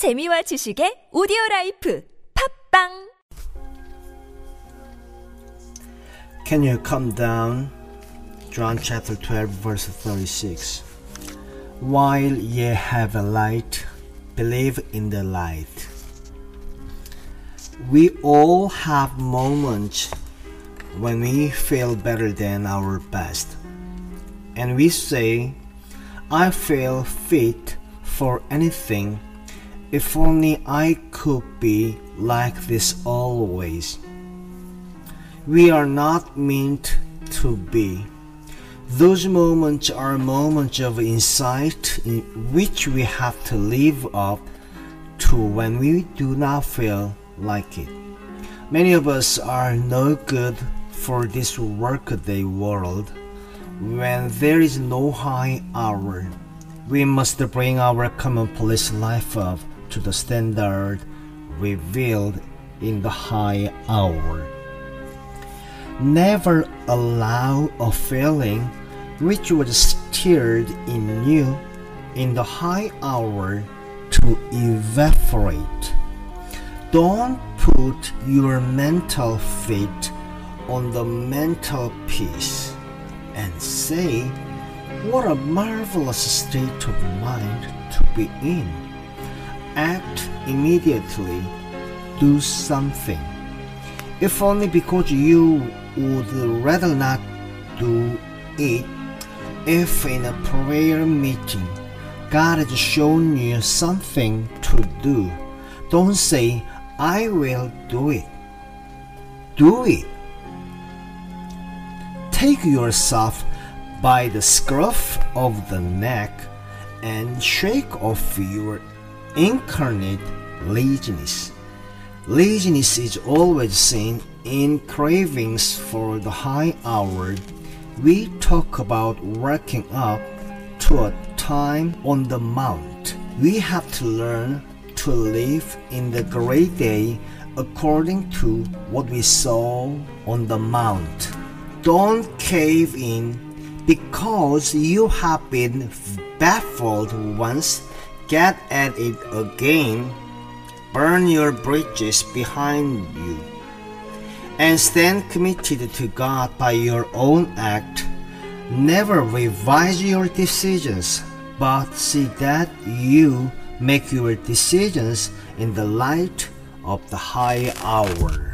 재미와 지식의 오디오 라이프 팝빵 Can you come down? John chapter 12, verse 36. While ye have a light, believe in the light. We all have moments when we feel better than our best. And we say, I feel fit for anything if only I could be like this always. We are not meant to be. Those moments are moments of insight in which we have to live up to when we do not feel like it. Many of us are no good for this workaday world. When there is no high hour, we must bring our commonplace life up to the standard revealed in the high hour. Never allow a feeling which was stirred in you in the high hour to evaporate. Don't put your mental feet on the mental piece and say, What a marvelous state of mind to be in. Act immediately, do something. If only because you would rather not do it. If in a prayer meeting God has shown you something to do, don't say, I will do it. Do it. Take yourself by the scruff of the neck and shake off your incarnate laziness. Laziness is always seen in cravings for the high hour. We talk about working up to a time on the mount. We have to learn to live in the great day according to what we saw on the mount. Don't cave in because you have been baffled once. Get at it again. Burn your bridges behind you. And stand committed to God by your own act. Never revise your decisions, but see that you make your decisions in the light of the high hour.